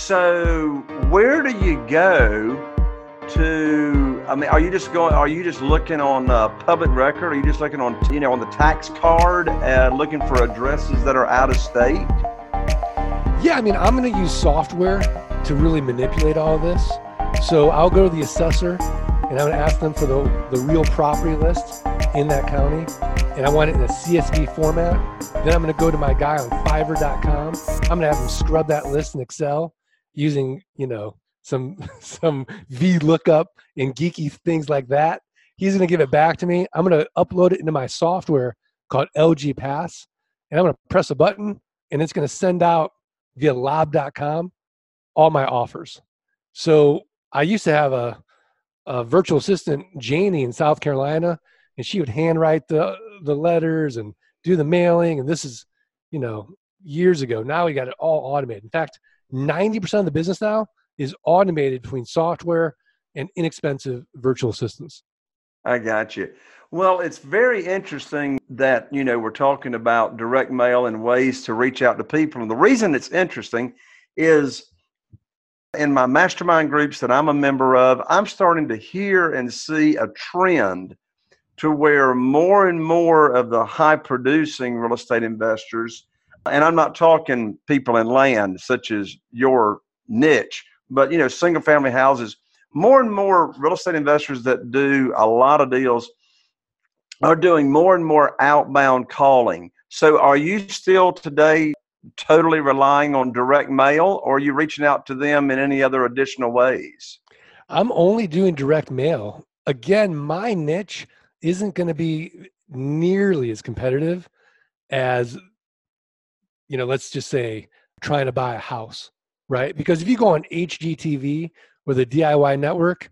So, where do you go to? I mean, are you just going? Are you just looking on uh, public record? Are you just looking on, you know, on the tax card, uh, looking for addresses that are out of state? Yeah, I mean, I'm going to use software to really manipulate all of this. So I'll go to the assessor and I'm going to ask them for the, the real property list in that county. And I want it in a CSV format. Then I'm going to go to my guy on fiverr.com. I'm going to have him scrub that list in Excel using, you know, some some VLOOKUP and geeky things like that. He's going to give it back to me. I'm going to upload it into my software called LG Pass. And I'm going to press a button and it's going to send out via lob.com all my offers. So I used to have a, a virtual assistant, Janie, in South Carolina, and she would handwrite the the letters and do the mailing. And this is, you know, years ago. Now we got it all automated. In fact, 90% of the business now is automated between software and inexpensive virtual assistants. I got you. Well, it's very interesting that, you know, we're talking about direct mail and ways to reach out to people. And the reason it's interesting is in my mastermind groups that I'm a member of, I'm starting to hear and see a trend to where more and more of the high producing real estate investors, and I'm not talking people in land such as your niche, but you know, single family houses, more and more real estate investors that do a lot of deals are doing more and more outbound calling. So are you still today totally relying on direct mail or are you reaching out to them in any other additional ways? I'm only doing direct mail. Again, my niche isn't going to be nearly as competitive as you know, let's just say trying to buy a house, right? Because if you go on HGTV or the DIY network,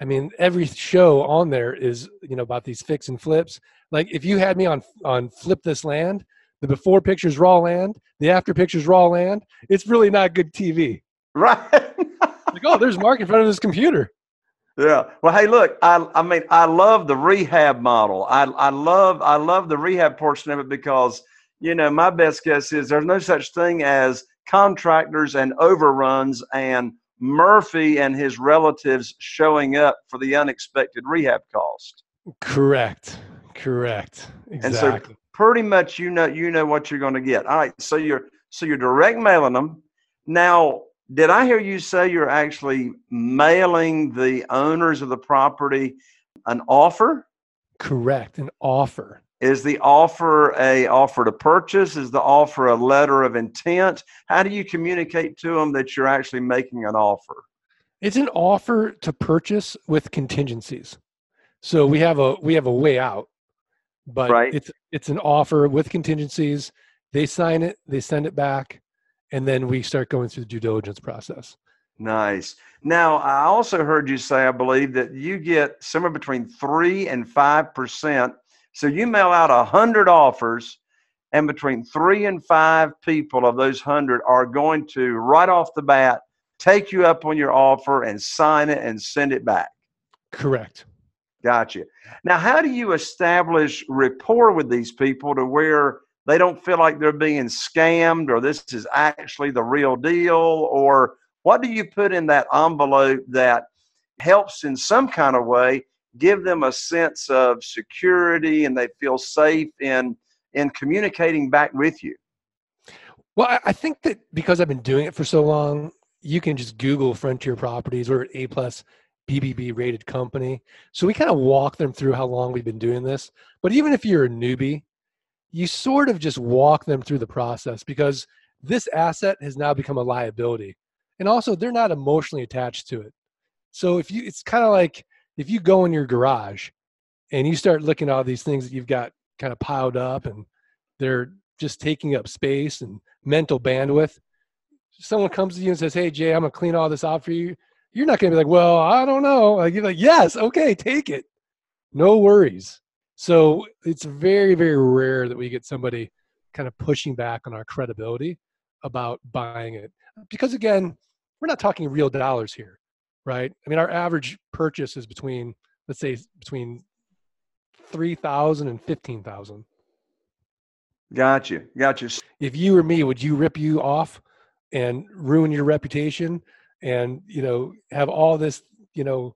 I mean, every show on there is, you know, about these fix and flips. Like if you had me on on Flip This Land, the before pictures raw land, the after pictures raw land, it's really not good TV. Right. like, oh, there's Mark in front of this computer. Yeah. Well, hey, look, I I mean, I love the rehab model. I I love I love the rehab portion of it because you know my best guess is there's no such thing as contractors and overruns and Murphy and his relatives showing up for the unexpected rehab cost. Correct. Correct. Exactly. And so pretty much you know you know what you're going to get. All right, so you're so you're direct mailing them. Now, did I hear you say you're actually mailing the owners of the property an offer? Correct, an offer. Is the offer a offer to purchase? Is the offer a letter of intent? How do you communicate to them that you're actually making an offer? It's an offer to purchase with contingencies. So we have a we have a way out but right. it's it's an offer with contingencies. They sign it, they send it back, and then we start going through the due diligence process. Nice. Now, I also heard you say, I believe, that you get somewhere between three and five percent. So you mail out a hundred offers, and between three and five people of those hundred are going to right off the bat take you up on your offer and sign it and send it back. Correct. Gotcha. Now, how do you establish rapport with these people to where they don't feel like they're being scammed or this is actually the real deal? Or what do you put in that envelope that helps in some kind of way give them a sense of security and they feel safe in in communicating back with you? Well, I think that because I've been doing it for so long, you can just Google Frontier Properties or A plus BBB rated company. So we kind of walk them through how long we've been doing this. But even if you're a newbie, you sort of just walk them through the process because this asset has now become a liability. And also they're not emotionally attached to it. So if you it's kind of like if you go in your garage and you start looking at all these things that you've got kind of piled up and they're just taking up space and mental bandwidth. Someone comes to you and says, Hey Jay, I'm gonna clean all this out for you you're not going to be like, well, I don't know. Like, you're like, yes, okay, take it. No worries. So it's very, very rare that we get somebody kind of pushing back on our credibility about buying it. Because again, we're not talking real dollars here, right? I mean, our average purchase is between, let's say, between 3,000 and 15,000. Got you. Got you. If you were me, would you rip you off and ruin your reputation and you know have all this you know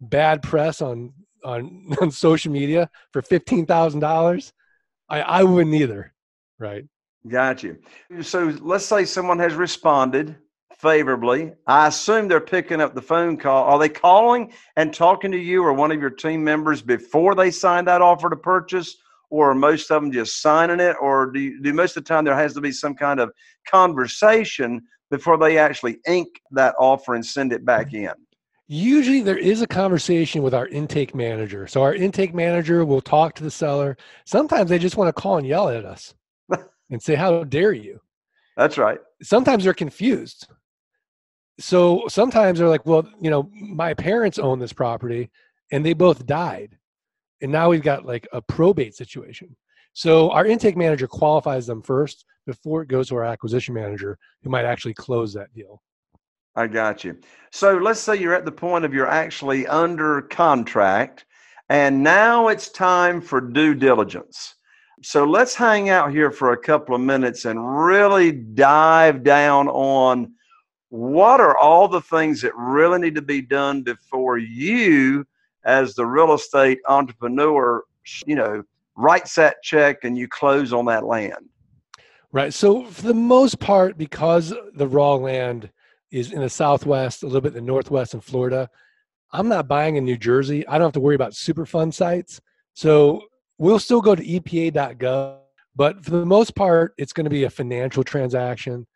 bad press on on on social media for fifteen thousand dollars, I I wouldn't either, right? Got you. So let's say someone has responded favorably. I assume they're picking up the phone call. Are they calling and talking to you or one of your team members before they sign that offer to purchase? Or are most of them just signing it? Or do, you, do most of the time there has to be some kind of conversation before they actually ink that offer and send it back in? Usually there is a conversation with our intake manager. So our intake manager will talk to the seller. Sometimes they just want to call and yell at us and say, How dare you? That's right. Sometimes they're confused. So sometimes they're like, Well, you know, my parents own this property and they both died. And now we've got like a probate situation. So our intake manager qualifies them first before it goes to our acquisition manager who might actually close that deal. I got you. So let's say you're at the point of you're actually under contract and now it's time for due diligence. So let's hang out here for a couple of minutes and really dive down on what are all the things that really need to be done before you as the real estate entrepreneur, you know, writes that check and you close on that land. Right. So for the most part, because the raw land is in the Southwest, a little bit in the Northwest in Florida. I'm not buying in New Jersey. I don't have to worry about Superfund sites. So we'll still go to EPA.gov, but for the most part, it's going to be a financial transaction.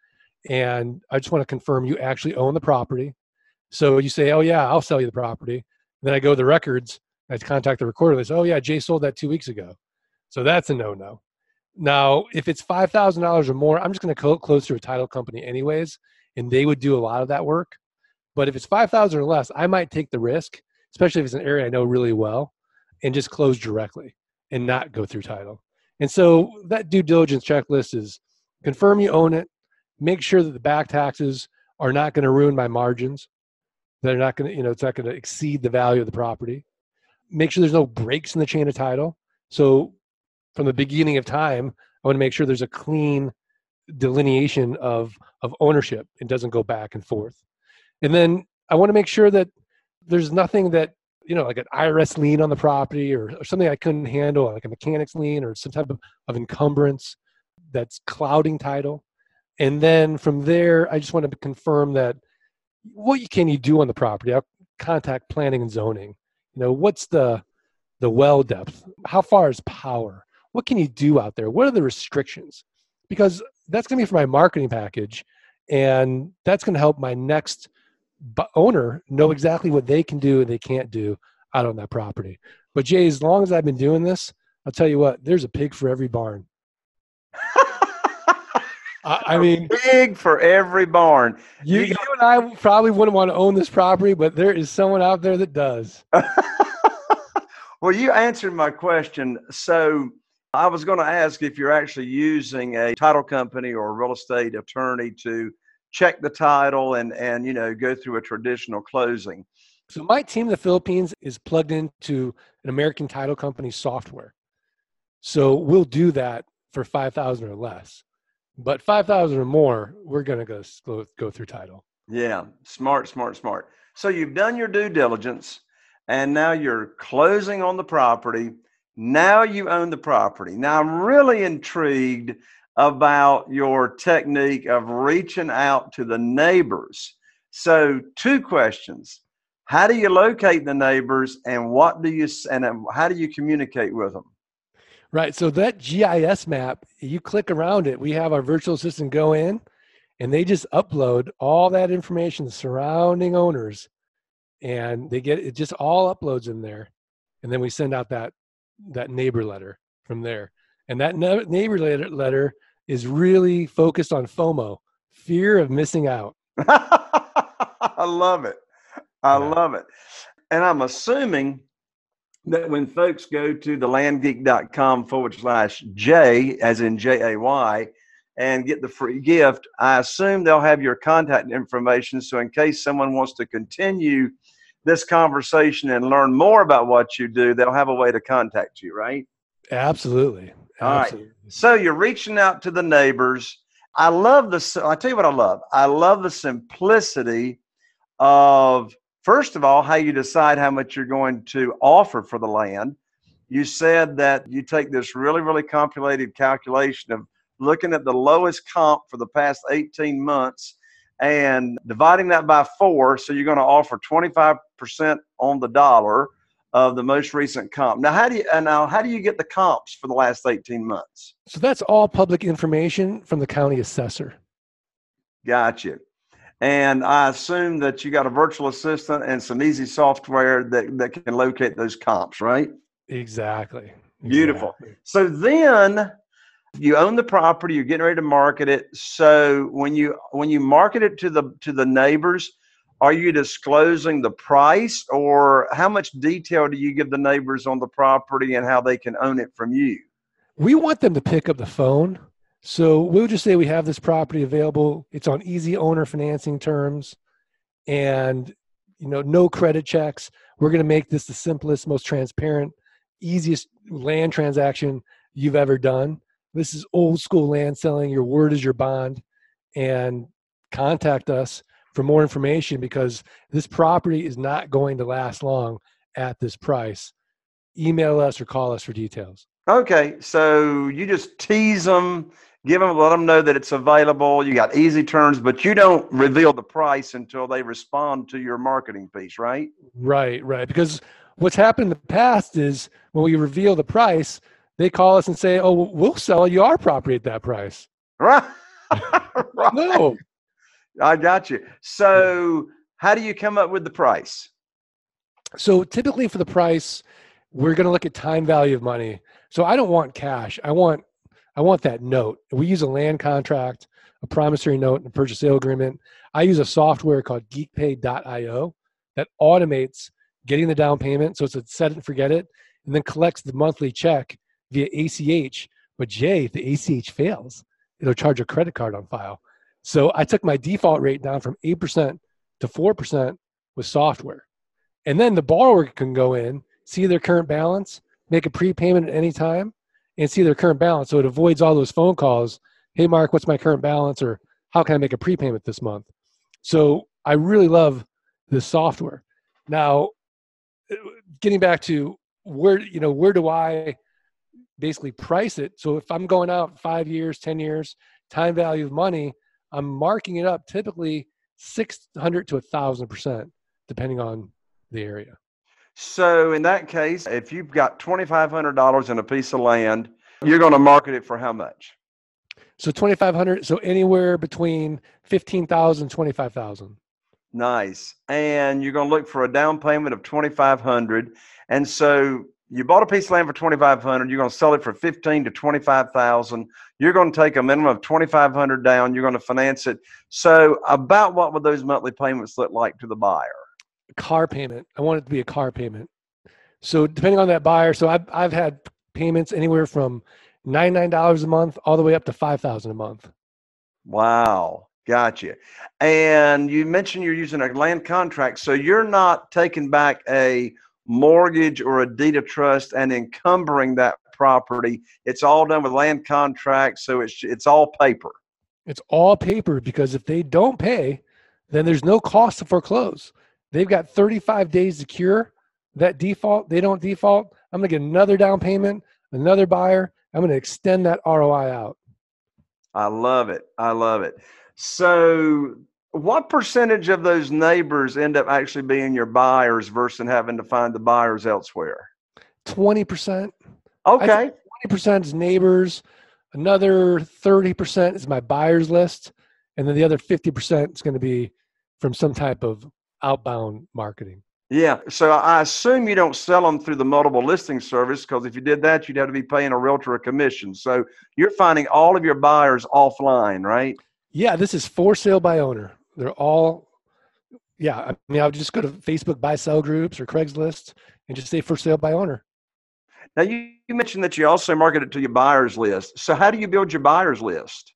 And I just want to confirm you actually own the property. So you say, oh, yeah, I'll sell you the property. Then I go to the records. I contact the recorder. They say, oh, yeah, Jay sold that two weeks ago. So that's a no no. Now, if it's $5,000 or more, I'm just going to close to a title company anyways and they would do a lot of that work. But if it's 5,000 or less, I might take the risk, especially if it's an area I know really well, and just close directly and not go through title. And so that due diligence checklist is confirm you own it, make sure that the back taxes are not going to ruin my margins. They're not going to, you know, it's not going to exceed the value of the property. Make sure there's no breaks in the chain of title. So from the beginning of time, I want to make sure there's a clean delineation of of ownership and doesn't go back and forth. And then I want to make sure that there's nothing that you know like an IRS lien on the property or, or something I couldn't handle, like a mechanics lien or some type of, of encumbrance that's clouding title. And then from there, I just want to confirm that what can you do on the property? I'll contact planning and zoning. You know, what's the the well depth? How far is power? What can you do out there? What are the restrictions? Because that's going to be for my marketing package and that's going to help my next owner know exactly what they can do and they can't do out on that property but jay as long as i've been doing this i'll tell you what there's a pig for every barn I, I mean big for every barn you, you and i probably wouldn't want to own this property but there is someone out there that does well you answered my question so I was going to ask if you're actually using a title company or a real estate attorney to check the title and and you know go through a traditional closing. So my team in the Philippines is plugged into an American title company software. So we'll do that for 5000 or less. But 5000 or more, we're going to go go through title. Yeah, smart, smart, smart. So you've done your due diligence and now you're closing on the property now you own the property. Now I'm really intrigued about your technique of reaching out to the neighbors. So, two questions. How do you locate the neighbors and what do you and um, how do you communicate with them? Right. So that GIS map, you click around it, we have our virtual assistant go in and they just upload all that information surrounding owners and they get it just all uploads in there. And then we send out that that neighbor letter from there. And that neighbor letter letter is really focused on FOMO, fear of missing out. I love it. I yeah. love it. And I'm assuming that when folks go to the landgeek.com forward slash J, as in J A Y, and get the free gift, I assume they'll have your contact information. So, in case someone wants to continue this conversation and learn more about what you do, they'll have a way to contact you, right? Absolutely. All Absolutely. right. So you're reaching out to the neighbors I love the. I tell you what I love. I love the simplicity of first of all how you decide how much you're going to offer for the land. You said that you take this really, really complicated calculation of looking at the lowest comp for the past 18 months and dividing that by four. So you're going to offer 25% on the dollar of the most recent comp. Now, how do you now how do you get the comps for the last 18 months? So that's all public information from the county assessor. Gotcha. And I assume that you got a virtual assistant and some easy software that, that can locate those comps, right? Exactly. Beautiful. Exactly. So then you own the property, you're getting ready to market it. So when you when you market it to the to the neighbors, are you disclosing the price or how much detail do you give the neighbors on the property and how they can own it from you? We want them to pick up the phone. So we'll just say we have this property available. It's on easy owner financing terms and you know no credit checks. We're going to make this the simplest, most transparent, easiest land transaction you've ever done. This is old school land selling. Your word is your bond and contact us for more information because this property is not going to last long at this price. Email us or call us for details. Okay, so you just tease them, give them, let them know that it's available. You got easy terms, but you don't reveal the price until they respond to your marketing piece, right? Right, right. Because what's happened in the past is when we reveal the price, they call us and say, "Oh, we'll sell you our property at that price." Right. right. No, I got you. So, how do you come up with the price? So, typically for the price, we're going to look at time value of money. So, I don't want cash. I want I want that note. We use a land contract, a promissory note, and a purchase sale agreement. I use a software called geekpay.io that automates getting the down payment. So it's a set it and forget it, and then collects the monthly check via ACH. But Jay, if the ACH fails, it'll charge a credit card on file. So I took my default rate down from 8% to 4% with software. And then the borrower can go in, see their current balance, make a prepayment at any time, and see their current balance. So it avoids all those phone calls. Hey, Mark, what's my current balance? Or how can I make a prepayment this month? So I really love this software. Now, getting back to where, you know, where do I basically price it? So if I'm going out five years, 10 years, time value of money, I'm marking it up typically 600 to a thousand percent, depending on the area. So in that case, if you've got $2,500 in a piece of land, you're going to market it for how much? So 2,500. So anywhere between 15,000 25,000. Nice. And you're going to look for a down payment of 2,500. And so you bought a piece of land for 2500 you're going to sell it for 15 to 25000 you're going to take a minimum of 2500 down you're going to finance it so about what would those monthly payments look like to the buyer car payment i want it to be a car payment so depending on that buyer so i've, I've had payments anywhere from $99 a month all the way up to 5000 a month wow gotcha and you mentioned you're using a land contract so you're not taking back a mortgage or a deed of trust and encumbering that property. It's all done with land contracts, so it's it's all paper. It's all paper because if they don't pay, then there's no cost to foreclose. They've got 35 days to cure that default. They don't default. I'm going to get another down payment, another buyer. I'm going to extend that ROI out. I love it. I love it. So what percentage of those neighbors end up actually being your buyers versus having to find the buyers elsewhere? 20%. Okay. 20% is neighbors. Another 30% is my buyers list. And then the other 50% is going to be from some type of outbound marketing. Yeah. So I assume you don't sell them through the multiple listing service because if you did that, you'd have to be paying a realtor a commission. So you're finding all of your buyers offline, right? Yeah. This is for sale by owner. They're all, yeah. I mean, I would just go to Facebook buy sell groups or Craigslist and just say for sale by owner. Now, you, you mentioned that you also market it to your buyers list. So, how do you build your buyers list?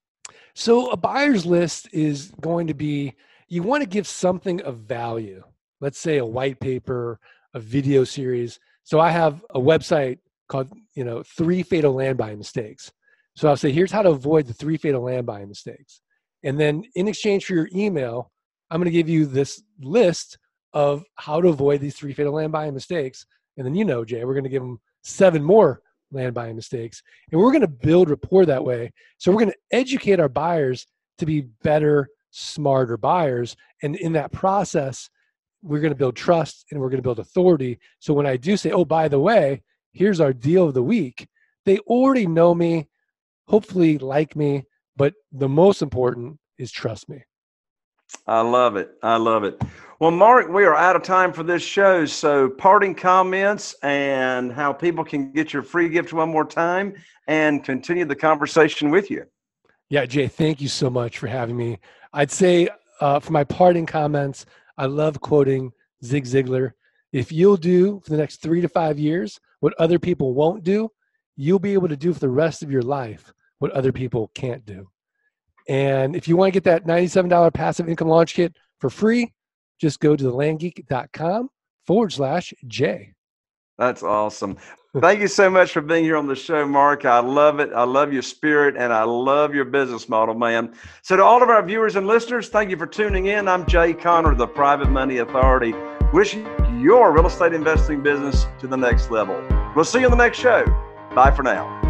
So, a buyers list is going to be you want to give something of value. Let's say a white paper, a video series. So, I have a website called, you know, Three Fatal Land Buying Mistakes. So I'll say, here's how to avoid the three fatal land buying mistakes. And then in exchange for your email, I'm going to give you this list of how to avoid these three fatal land buying mistakes. And then you know, Jay, we're going to give them seven more land buying mistakes. And we're going to build rapport that way. So we're going to educate our buyers to be better, smarter buyers. And in that process, we're going to build trust and we're going to build authority. So when I do say, oh, by the way, here's our deal of the week, they already know me, hopefully like me, but the most important is trust me. I love it. I love it. Well, Mark, we are out of time for this show. So, parting comments and how people can get your free gift one more time and continue the conversation with you. Yeah, Jay, thank you so much for having me. I'd say uh, for my parting comments, I love quoting Zig Ziglar. If you'll do for the next three to five years what other people won't do, you'll be able to do for the rest of your life what other people can't do. And if you want to get that $97 passive income launch kit for free, just go to thelandgeek.com forward slash J. That's awesome. Thank you so much for being here on the show, Mark. I love it. I love your spirit and I love your business model, man. So, to all of our viewers and listeners, thank you for tuning in. I'm Jay Conner, the Private Money Authority, wishing your real estate investing business to the next level. We'll see you on the next show. Bye for now.